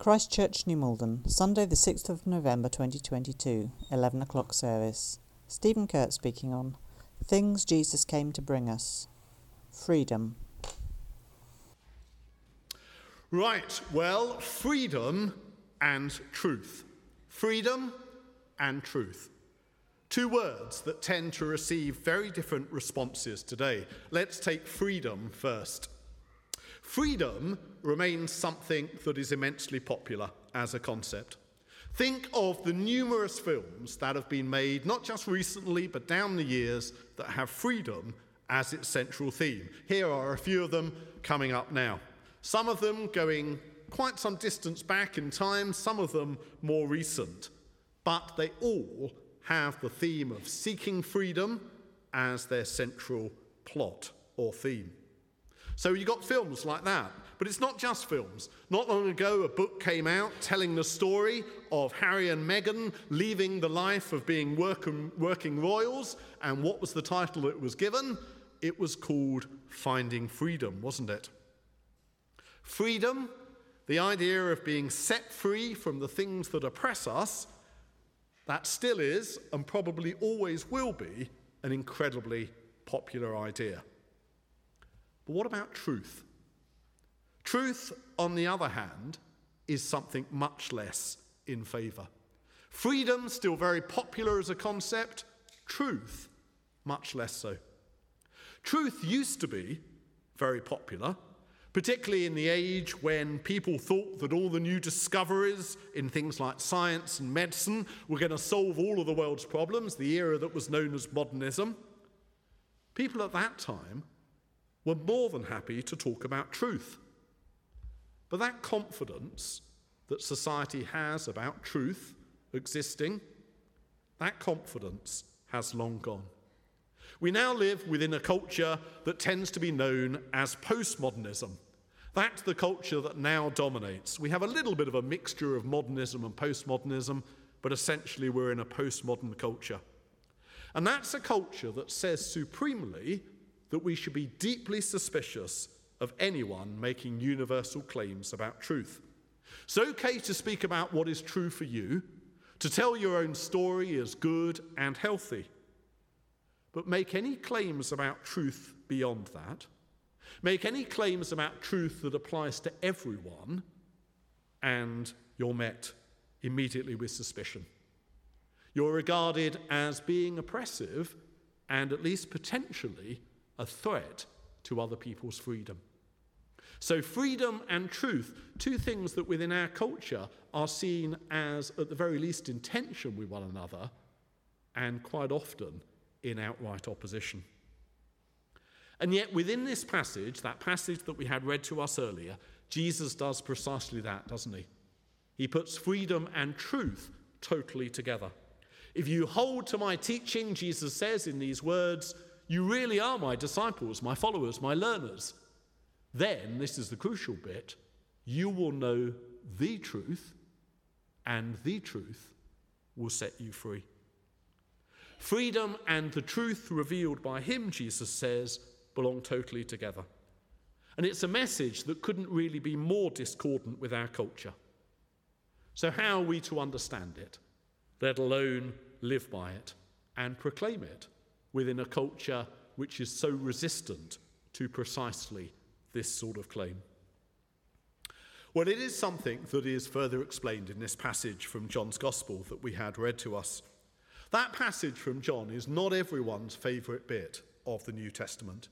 Christ Church, New Malden, Sunday, the 6th of November 2022, 11 o'clock service. Stephen Kurt speaking on Things Jesus Came to Bring Us. Freedom. Right, well, freedom and truth. Freedom and truth. Two words that tend to receive very different responses today. Let's take freedom first. Freedom remains something that is immensely popular as a concept. Think of the numerous films that have been made, not just recently, but down the years, that have freedom as its central theme. Here are a few of them coming up now. Some of them going quite some distance back in time, some of them more recent, but they all have the theme of seeking freedom as their central plot or theme. So you got films like that. But it's not just films. Not long ago, a book came out telling the story of Harry and Meghan leaving the life of being working, working royals. And what was the title it was given? It was called Finding Freedom, wasn't it? Freedom, the idea of being set free from the things that oppress us, that still is, and probably always will be, an incredibly popular idea. But what about truth? Truth, on the other hand, is something much less in favour. Freedom, still very popular as a concept, truth, much less so. Truth used to be very popular, particularly in the age when people thought that all the new discoveries in things like science and medicine were going to solve all of the world's problems, the era that was known as modernism. People at that time were more than happy to talk about truth. But that confidence that society has about truth existing, that confidence has long gone. We now live within a culture that tends to be known as postmodernism. That's the culture that now dominates. We have a little bit of a mixture of modernism and postmodernism, but essentially we're in a postmodern culture. And that's a culture that says supremely that we should be deeply suspicious of anyone making universal claims about truth. It's okay to speak about what is true for you, to tell your own story is good and healthy. But make any claims about truth beyond that, make any claims about truth that applies to everyone, and you're met immediately with suspicion. You're regarded as being oppressive and at least potentially a threat to other people's freedom. So, freedom and truth, two things that within our culture are seen as, at the very least, in tension with one another, and quite often in outright opposition. And yet, within this passage, that passage that we had read to us earlier, Jesus does precisely that, doesn't he? He puts freedom and truth totally together. If you hold to my teaching, Jesus says in these words, you really are my disciples, my followers, my learners. Then, this is the crucial bit, you will know the truth, and the truth will set you free. Freedom and the truth revealed by him, Jesus says, belong totally together. And it's a message that couldn't really be more discordant with our culture. So, how are we to understand it, let alone live by it and proclaim it? Within a culture which is so resistant to precisely this sort of claim? Well, it is something that is further explained in this passage from John's Gospel that we had read to us. That passage from John is not everyone's favourite bit of the New Testament.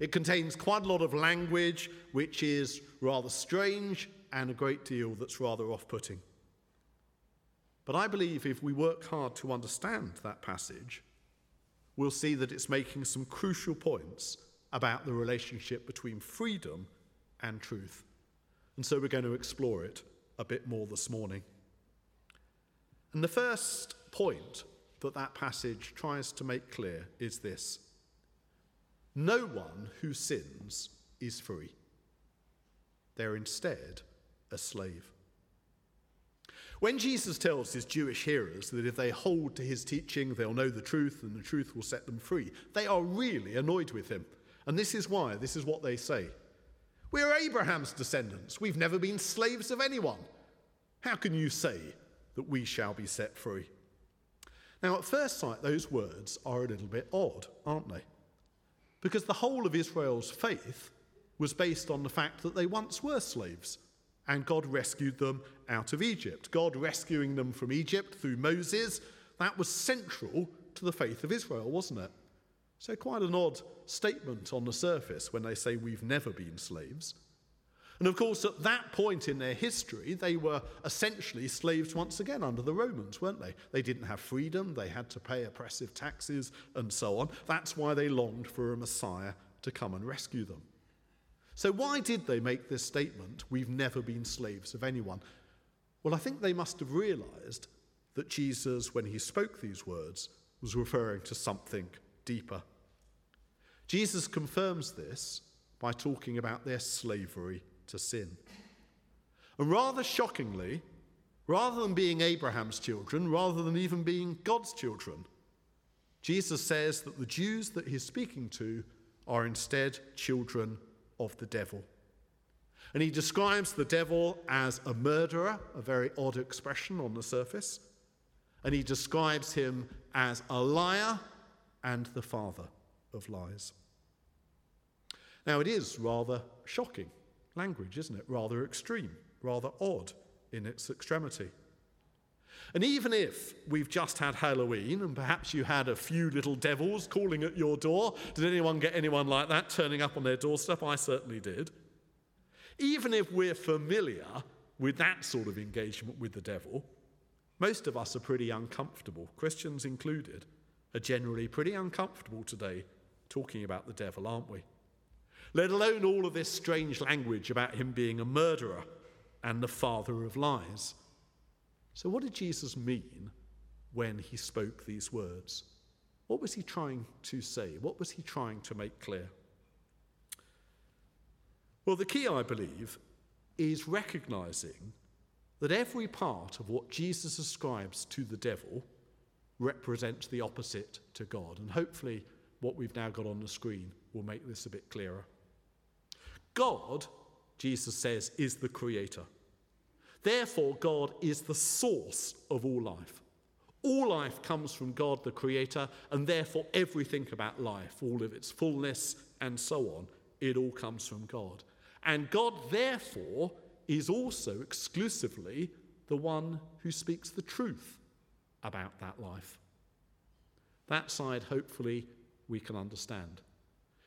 It contains quite a lot of language which is rather strange and a great deal that's rather off putting. But I believe if we work hard to understand that passage, we'll see that it's making some crucial points about the relationship between freedom and truth. And so we're going to explore it a bit more this morning. And the first point that that passage tries to make clear is this No one who sins is free, they're instead a slave. When Jesus tells his Jewish hearers that if they hold to his teaching, they'll know the truth and the truth will set them free, they are really annoyed with him. And this is why, this is what they say. We're Abraham's descendants. We've never been slaves of anyone. How can you say that we shall be set free? Now, at first sight, those words are a little bit odd, aren't they? Because the whole of Israel's faith was based on the fact that they once were slaves and God rescued them out of Egypt. God rescuing them from Egypt through Moses, that was central to the faith of Israel, wasn't it? So, quite an odd statement on the surface when they say we've never been slaves. And of course, at that point in their history, they were essentially slaves once again under the Romans, weren't they? They didn't have freedom, they had to pay oppressive taxes, and so on. That's why they longed for a Messiah to come and rescue them. So, why did they make this statement, we've never been slaves of anyone? Well, I think they must have realized that Jesus, when he spoke these words, was referring to something deeper. Jesus confirms this by talking about their slavery to sin. And rather shockingly, rather than being Abraham's children, rather than even being God's children, Jesus says that the Jews that he's speaking to are instead children of the devil. And he describes the devil as a murderer, a very odd expression on the surface. And he describes him as a liar and the father of lies. Now, it is rather shocking language, isn't it? Rather extreme, rather odd in its extremity. And even if we've just had Halloween and perhaps you had a few little devils calling at your door, did anyone get anyone like that turning up on their doorstep? I certainly did. Even if we're familiar with that sort of engagement with the devil, most of us are pretty uncomfortable, Christians included, are generally pretty uncomfortable today talking about the devil, aren't we? let alone all of this strange language about him being a murderer and the father of lies. So, what did Jesus mean when he spoke these words? What was he trying to say? What was he trying to make clear? Well, the key, I believe, is recognizing that every part of what Jesus ascribes to the devil represents the opposite to God. And hopefully, what we've now got on the screen will make this a bit clearer. God, Jesus says, is the creator. Therefore, God is the source of all life. All life comes from God, the creator, and therefore everything about life, all of its fullness and so on, it all comes from God. And God, therefore, is also exclusively the one who speaks the truth about that life. That side, hopefully, we can understand.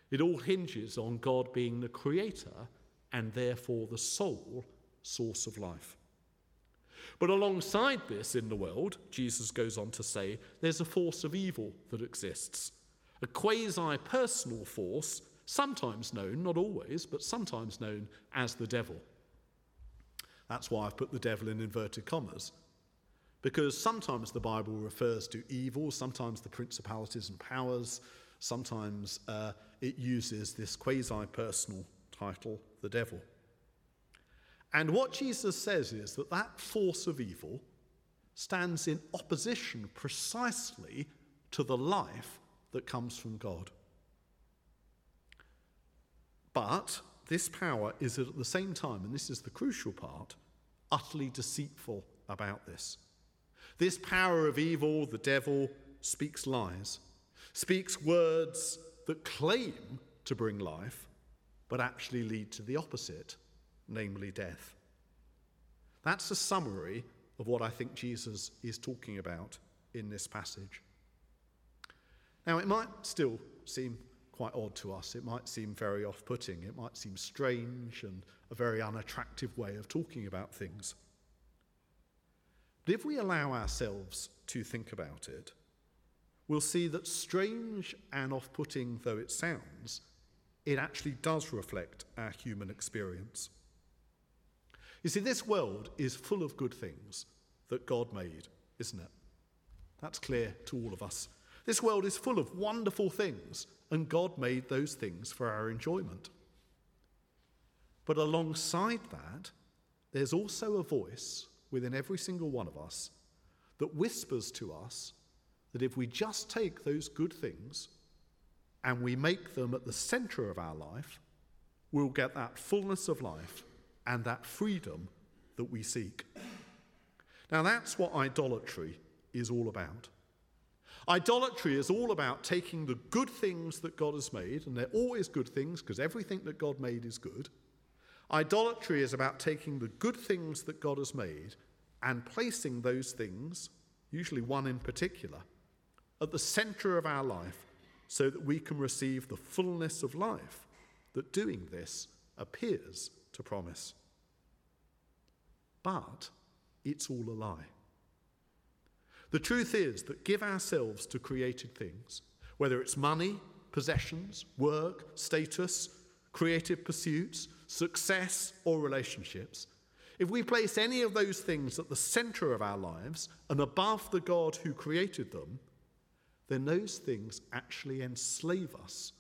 It all hinges on God being the creator and therefore the sole source of life. But alongside this in the world, Jesus goes on to say, there's a force of evil that exists, a quasi personal force, sometimes known, not always, but sometimes known as the devil. That's why I've put the devil in inverted commas. Because sometimes the Bible refers to evil, sometimes the principalities and powers, sometimes uh, it uses this quasi personal title, the devil. And what Jesus says is that that force of evil stands in opposition precisely to the life that comes from God. But this power is at the same time, and this is the crucial part, utterly deceitful about this. This power of evil, the devil, speaks lies, speaks words that claim to bring life, but actually lead to the opposite, namely death. That's a summary of what I think Jesus is talking about in this passage. Now, it might still seem quite odd to us. It might seem very off putting. It might seem strange and a very unattractive way of talking about things. But if we allow ourselves to think about it, we'll see that strange and off putting though it sounds, it actually does reflect our human experience. You see, this world is full of good things that God made, isn't it? That's clear to all of us. This world is full of wonderful things, and God made those things for our enjoyment. But alongside that, there's also a voice within every single one of us that whispers to us that if we just take those good things and we make them at the center of our life, we'll get that fullness of life and that freedom that we seek. Now, that's what idolatry is all about. Idolatry is all about taking the good things that God has made, and they're always good things because everything that God made is good. Idolatry is about taking the good things that God has made and placing those things, usually one in particular, at the center of our life so that we can receive the fullness of life that doing this appears to promise. But it's all a lie. The truth is that give ourselves to created things, whether it's money, possessions, work, status, creative pursuits, success, or relationships, if we place any of those things at the center of our lives and above the God who created them, then those things actually enslave us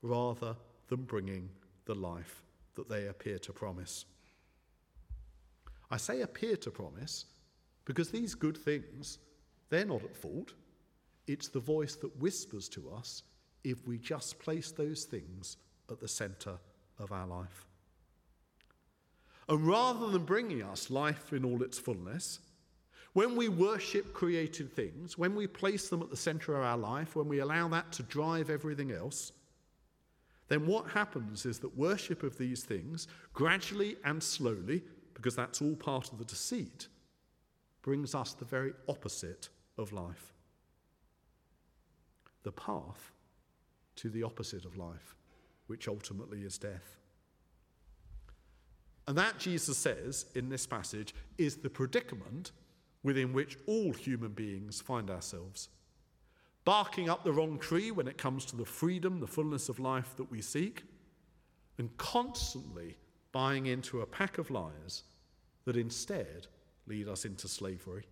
rather than bringing the life that they appear to promise. I say appear to promise because these good things, they're not at fault. It's the voice that whispers to us if we just place those things at the center of our life. And rather than bringing us life in all its fullness, when we worship created things, when we place them at the center of our life, when we allow that to drive everything else, then what happens is that worship of these things, gradually and slowly, because that's all part of the deceit, brings us the very opposite of life. The path to the opposite of life, which ultimately is death. And that, Jesus says in this passage, is the predicament within which all human beings find ourselves. Barking up the wrong tree when it comes to the freedom, the fullness of life that we seek, and constantly buying into a pack of lies that instead lead us into slavery.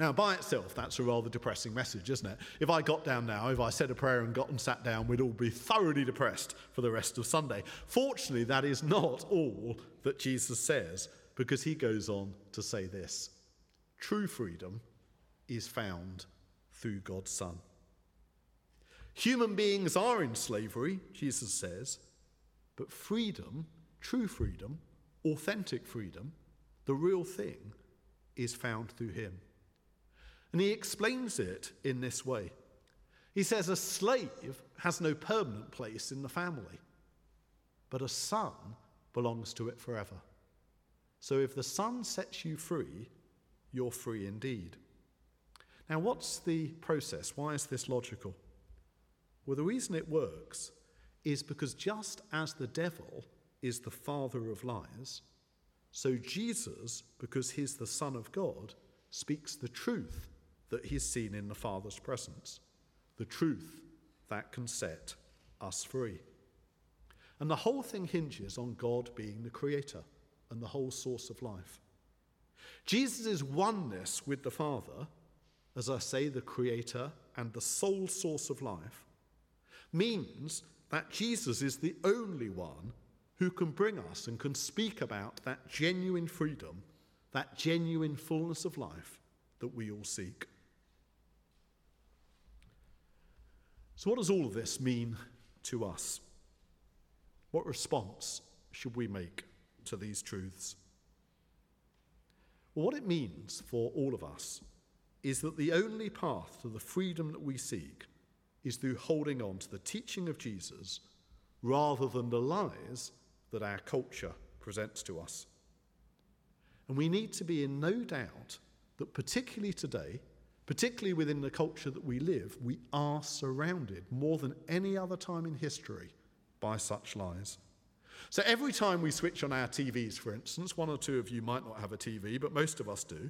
Now, by itself, that's a rather depressing message, isn't it? If I got down now, if I said a prayer and got and sat down, we'd all be thoroughly depressed for the rest of Sunday. Fortunately, that is not all that Jesus says, because he goes on to say this true freedom is found through God's Son. Human beings are in slavery, Jesus says, but freedom, true freedom, authentic freedom, the real thing, is found through him. And he explains it in this way. He says, A slave has no permanent place in the family, but a son belongs to it forever. So if the son sets you free, you're free indeed. Now, what's the process? Why is this logical? Well, the reason it works is because just as the devil is the father of lies, so Jesus, because he's the Son of God, speaks the truth that he's seen in the Father's presence, the truth that can set us free. And the whole thing hinges on God being the creator and the whole source of life. Jesus' oneness with the Father, as I say, the creator and the sole source of life, means that Jesus is the only one who can bring us and can speak about that genuine freedom, that genuine fullness of life that we all seek. So, what does all of this mean to us? What response should we make to these truths? Well, what it means for all of us is that the only path to the freedom that we seek is through holding on to the teaching of Jesus rather than the lies that our culture presents to us. And we need to be in no doubt that, particularly today, particularly within the culture that we live, we are surrounded more than any other time in history by such lies. So every time we switch on our TVs, for instance, one or two of you might not have a TV, but most of us do.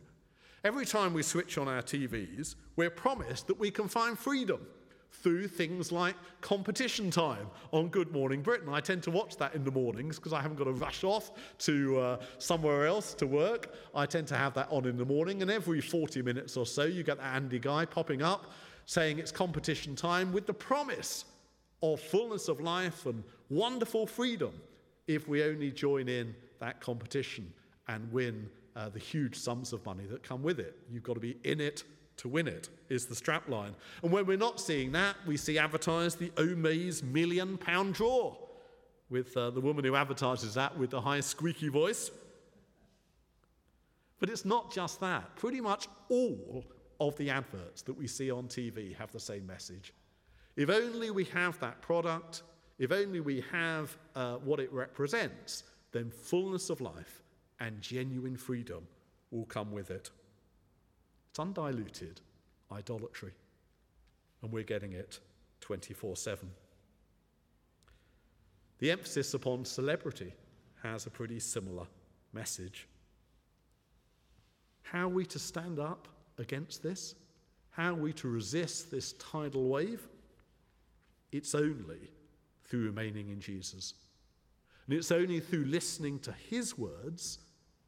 Every time we switch on our TVs, we're promised that we can find freedom through things like competition time on Good Morning Britain. I tend to watch that in the mornings because I haven't got to rush off to uh, somewhere else to work. I tend to have that on in the morning, and every 40 minutes or so, you get that Andy guy popping up saying it's competition time with the promise of fullness of life and wonderful freedom if we only join in that competition and win uh, the huge sums of money that come with it. You've got to be in it to win it, is the strapline. And when we're not seeing that, we see advertised the Omaze million pound draw with uh, the woman who advertises that with the high squeaky voice. But it's not just that. Pretty much all of the adverts that we see on TV have the same message. If only we have that product, if only we have uh, what it represents, then fullness of life and genuine freedom will come with it. It's undiluted idolatry, and we're getting it 24 7. The emphasis upon celebrity has a pretty similar message. How are we to stand up against this? How are we to resist this tidal wave? It's only through remaining in Jesus. And it's only through listening to his words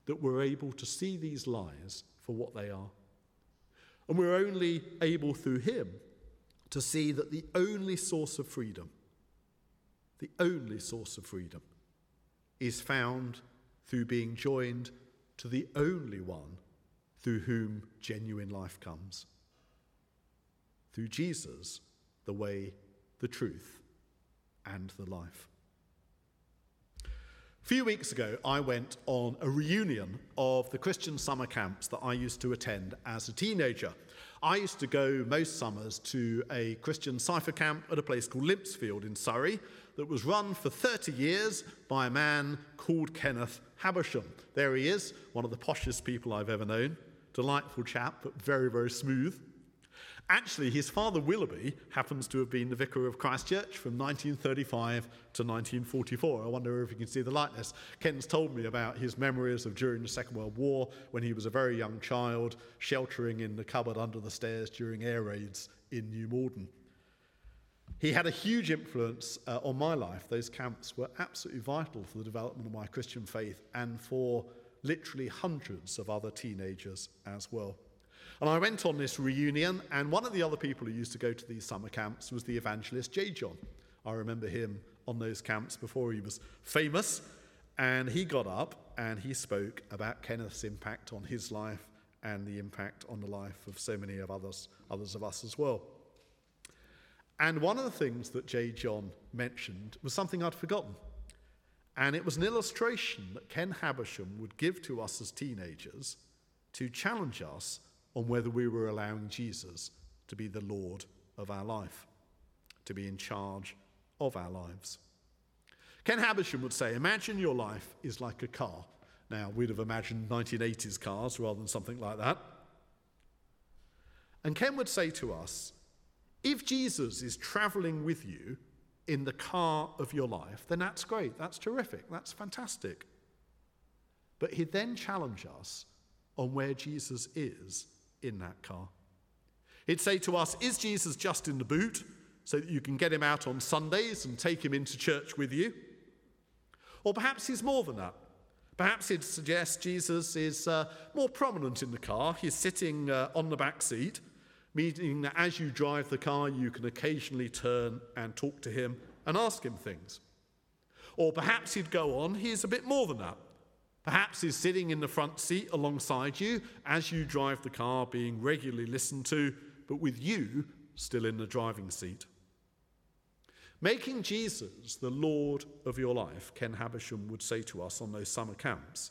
that we're able to see these lies for what they are. And we're only able through him to see that the only source of freedom, the only source of freedom, is found through being joined to the only one through whom genuine life comes. Through Jesus, the way, the truth, and the life. A few weeks ago, I went on a reunion of the Christian summer camps that I used to attend as a teenager. I used to go most summers to a Christian CYFA camp at a place called Limpsfield in Surrey that was run for 30 years by a man called Kenneth Habershon. There he is, one of the poshest people I've ever known. Delightful chap, but very, very smooth. Actually, his father Willoughby happens to have been the vicar of Christchurch from 1935 to 1944. I wonder if you can see the likeness. Ken's told me about his memories of during the Second World War when he was a very young child, sheltering in the cupboard under the stairs during air raids in New Malden. He had a huge influence uh, on my life. Those camps were absolutely vital for the development of my Christian faith and for literally hundreds of other teenagers as well. And I went on this reunion, and one of the other people who used to go to these summer camps was the evangelist J. John. I remember him on those camps before he was famous, and he got up and he spoke about Kenneth's impact on his life and the impact on the life of so many of others, others of us as well. And one of the things that J. John mentioned was something I'd forgotten. And it was an illustration that Ken Habershon would give to us as teenagers to challenge us on whether we were allowing Jesus to be the Lord of our life, to be in charge of our lives. Ken Habershon would say, Imagine your life is like a car. Now, we'd have imagined 1980s cars rather than something like that. And Ken would say to us, if Jesus is traveling with you in the car of your life, then that's great, that's terrific, that's fantastic. But he'd then challenge us on where Jesus is in that car. He'd say to us, Is Jesus just in the boot so that you can get him out on Sundays and take him into church with you? Or perhaps he's more than that. Perhaps he'd suggest Jesus is uh, more prominent in the car. He's sitting uh, on the back seat, meaning that as you drive the car, you can occasionally turn and talk to him and ask him things. Or perhaps he'd go on, he's a bit more than that. Perhaps is sitting in the front seat alongside you as you drive the car, being regularly listened to, but with you still in the driving seat. Making Jesus the Lord of your life, Ken Habershon would say to us on those summer camps,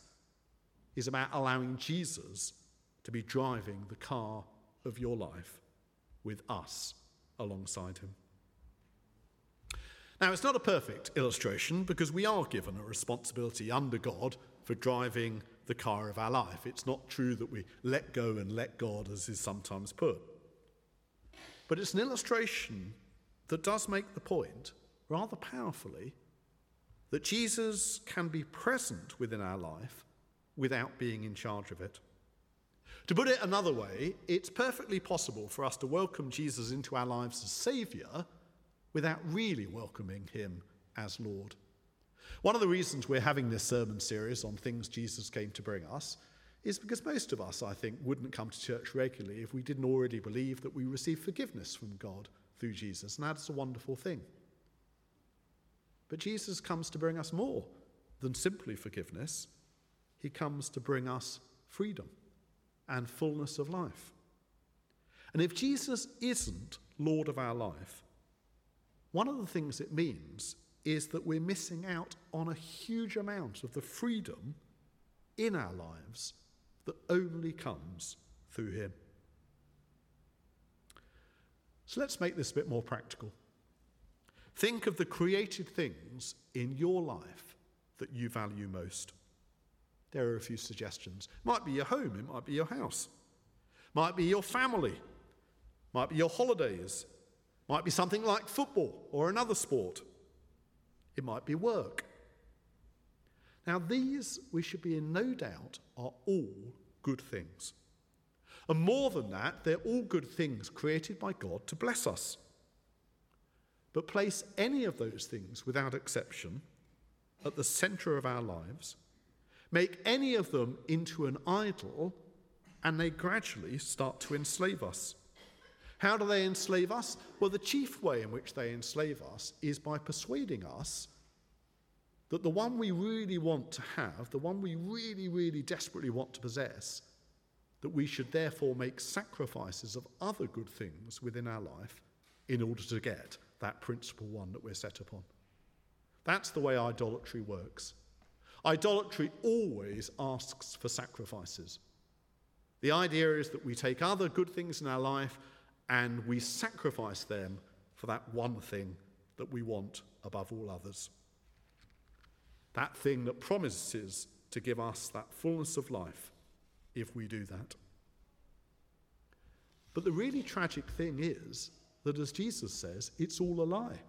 is about allowing Jesus to be driving the car of your life with us alongside him. Now, it's not a perfect illustration because we are given a responsibility under God for driving the car of our life. It's not true that we let go and let God, as is sometimes put. But it's an illustration that does make the point, rather powerfully, that Jesus can be present within our life without being in charge of it. To put it another way, it's perfectly possible for us to welcome Jesus into our lives as Saviour without really welcoming him as Lord. One of the reasons we're having this sermon series on things Jesus came to bring us is because most of us, I think, wouldn't come to church regularly if we didn't already believe that we receive forgiveness from God through Jesus, and that's a wonderful thing. But Jesus comes to bring us more than simply forgiveness, He comes to bring us freedom and fullness of life. And if Jesus isn't Lord of our life, one of the things it means is that we're missing out on a huge amount of the freedom in our lives that only comes through him. So let's make this a bit more practical. Think of the created things in your life that you value most. There are a few suggestions. Might be your home, it might be your house, might be your family, might be your holidays, might be something like football or another sport. It might be work. Now, these, we should be in no doubt, are all good things. And more than that, they're all good things created by God to bless us. But place any of those things without exception at the center of our lives, make any of them into an idol, and they gradually start to enslave us. How do they enslave us? Well, the chief way in which they enslave us is by persuading us that the one we really want to have, the one we really, really desperately want to possess, that we should therefore make sacrifices of other good things within our life in order to get that principal one that we're set upon. That's the way idolatry works. Idolatry always asks for sacrifices. The idea is that we take other good things in our life and we sacrifice them for that one thing that we want above all others. That thing that promises to give us that fullness of life if we do that. But the really tragic thing is that, as Jesus says, it's all a lie.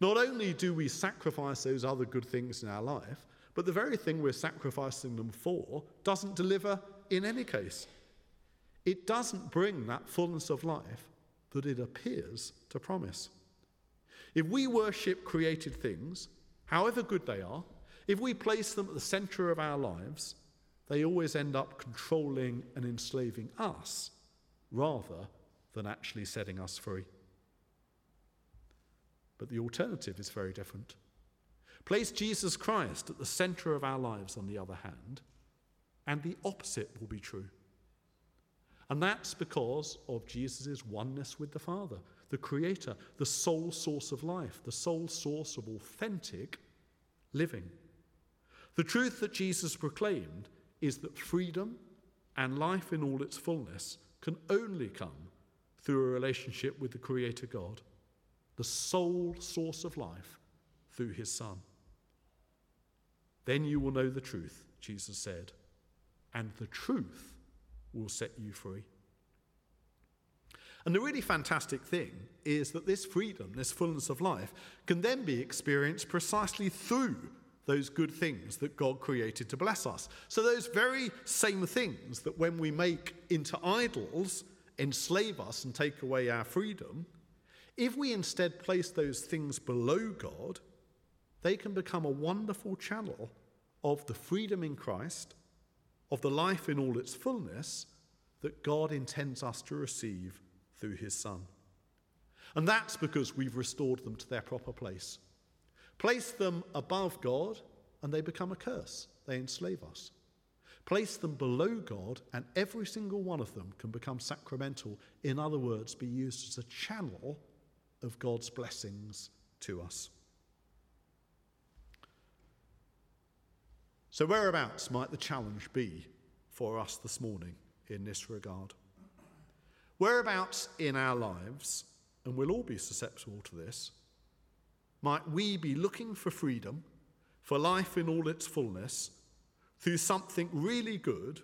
Not only do we sacrifice those other good things in our life, but the very thing we're sacrificing them for doesn't deliver in any case. It doesn't bring that fullness of life that it appears to promise. If we worship created things, however good they are, if we place them at the center of our lives, they always end up controlling and enslaving us rather than actually setting us free. But the alternative is very different. Place Jesus Christ at the center of our lives, on the other hand, and the opposite will be true. And that's because of Jesus' oneness with the Father, the Creator, the sole source of life, the sole source of authentic living. The truth that Jesus proclaimed is that freedom and life in all its fullness can only come through a relationship with the Creator God, the sole source of life through His Son. Then you will know the truth, Jesus said, and the truth will set you free. And the really fantastic thing is that this freedom, this fullness of life, can then be experienced precisely through those good things that God created to bless us. So, those very same things that when we make into idols enslave us and take away our freedom, if we instead place those things below God, they can become a wonderful channel of the freedom in Christ, of the life in all its fullness that God intends us to receive through his Son. And that's because we've restored them to their proper place. Place them above God, and they become a curse. They enslave us. Place them below God, and every single one of them can become sacramental. In other words, be used as a channel of God's blessings to us. So, whereabouts might the challenge be for us this morning in this regard? Whereabouts in our lives, and we'll all be susceptible to this, might we be looking for freedom, for life in all its fullness, through something really good,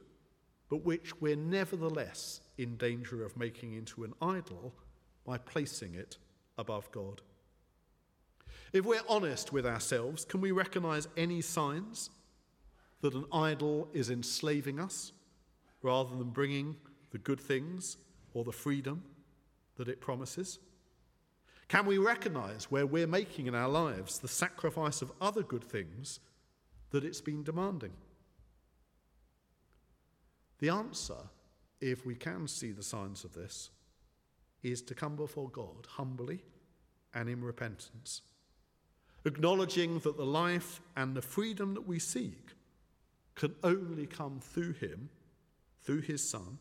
but which we're nevertheless in danger of making into an idol by placing it above God. If we're honest with ourselves, can we recognize any signs that an idol is enslaving us rather than bringing the good things or the freedom that it promises? Can we recognize where we're making in our lives the sacrifice of other good things that it's been demanding? The answer, if we can see the signs of this, is to come before God humbly and in repentance, acknowledging that the life and the freedom that we seek can only come through Him, through His Son,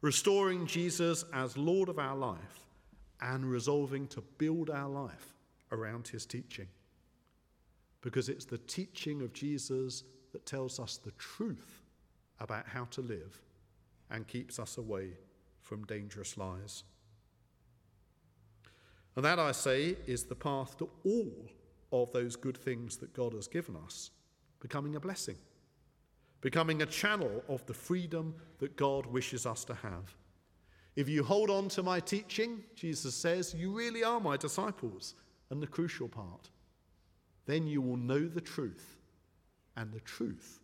restoring Jesus as Lord of our life and resolving to build our life around His teaching. Because it's the teaching of Jesus that tells us the truth about how to live and keeps us away from dangerous lies. And that, I say, is the path to all of those good things that God has given us becoming a blessing, becoming a channel of the freedom that God wishes us to have. If you hold on to my teaching, Jesus says, you really are my disciples. And the crucial part, then you will know the truth, and the truth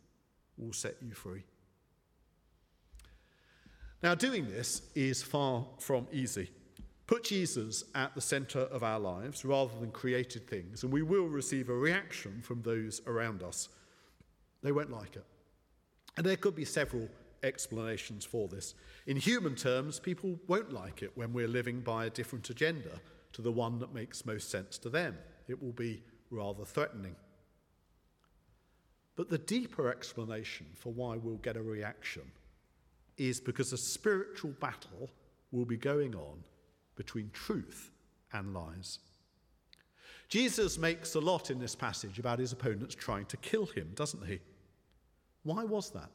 will set you free. Now, doing this is far from easy. Put Jesus at the centre of our lives rather than created things, and we will receive a reaction from those around us. They won't like it. And there could be several explanations for this. In human terms, people won't like it when we're living by a different agenda to the one that makes most sense to them. It will be rather threatening. But the deeper explanation for why we'll get a reaction is because a spiritual battle will be going on between truth and lies. Jesus makes a lot in this passage about his opponents trying to kill him, doesn't he? Why was that?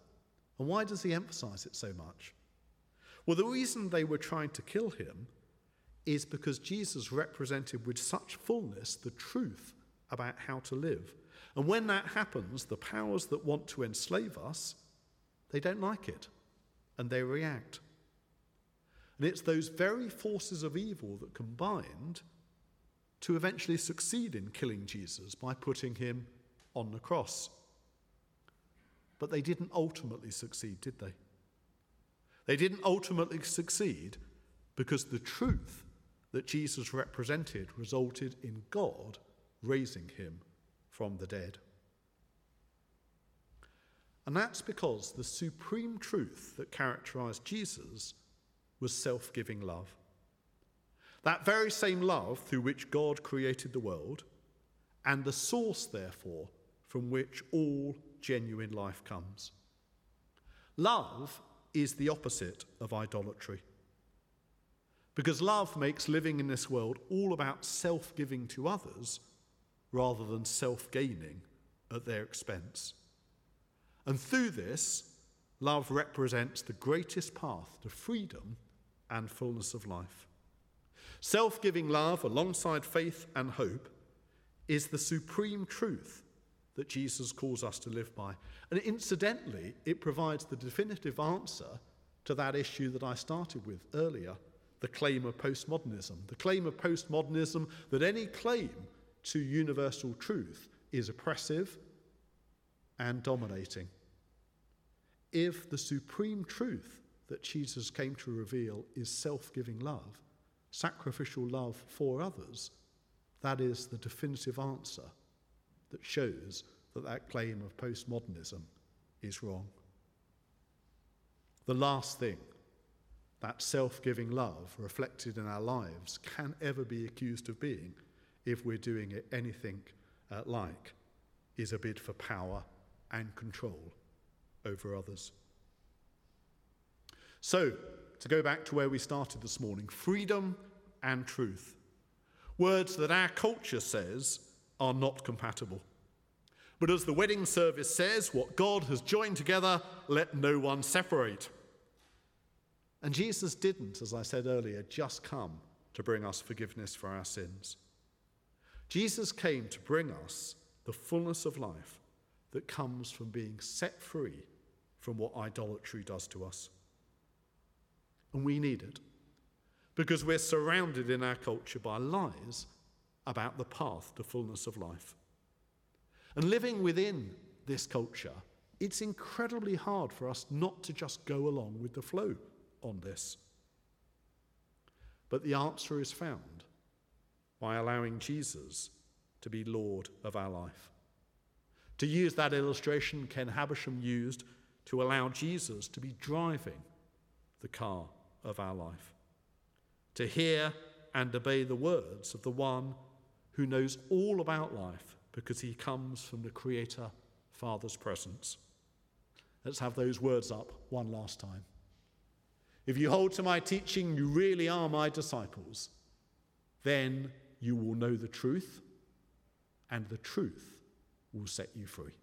And why does he emphasize it so much? Well, the reason they were trying to kill him is because Jesus represented with such fullness the truth about how to live. And when that happens, the powers that want to enslave us, they don't like it and they react. And it's those very forces of evil that combined to eventually succeed in killing Jesus by putting him on the cross. But they didn't ultimately succeed, did they? They didn't ultimately succeed because the truth that Jesus represented resulted in God raising him from the dead. And that's because the supreme truth that characterized Jesus was self giving love. That very same love through which God created the world, and the source, therefore, from which all genuine life comes. Love is the opposite of idolatry. Because love makes living in this world all about self giving to others rather than self gaining at their expense. And through this, love represents the greatest path to freedom and fullness of life. Self giving love, alongside faith and hope, is the supreme truth that Jesus calls us to live by. And incidentally, it provides the definitive answer to that issue that I started with earlier the claim of postmodernism. The claim of postmodernism that any claim to universal truth is oppressive and dominating. If the supreme truth that Jesus came to reveal is self giving love, sacrificial love for others, that is the definitive answer that shows that that claim of postmodernism is wrong. The last thing that self giving love reflected in our lives can ever be accused of being, if we're doing it anything uh, like, is a bid for power and control over others. So, to go back to where we started this morning freedom and truth. Words that our culture says are not compatible. But as the wedding service says, what God has joined together, let no one separate. And Jesus didn't, as I said earlier, just come to bring us forgiveness for our sins. Jesus came to bring us the fullness of life that comes from being set free from what idolatry does to us. And we need it because we're surrounded in our culture by lies about the path to fullness of life. And living within this culture, it's incredibly hard for us not to just go along with the flow on this. But the answer is found by allowing Jesus to be Lord of our life. To use that illustration Ken Habershon used to allow Jesus to be driving the car of our life. To hear and obey the words of the one who knows all about life because he comes from the Creator Father's presence. Let's have those words up one last time. If you hold to my teaching, you really are my disciples. Then you will know the truth, and the truth will set you free.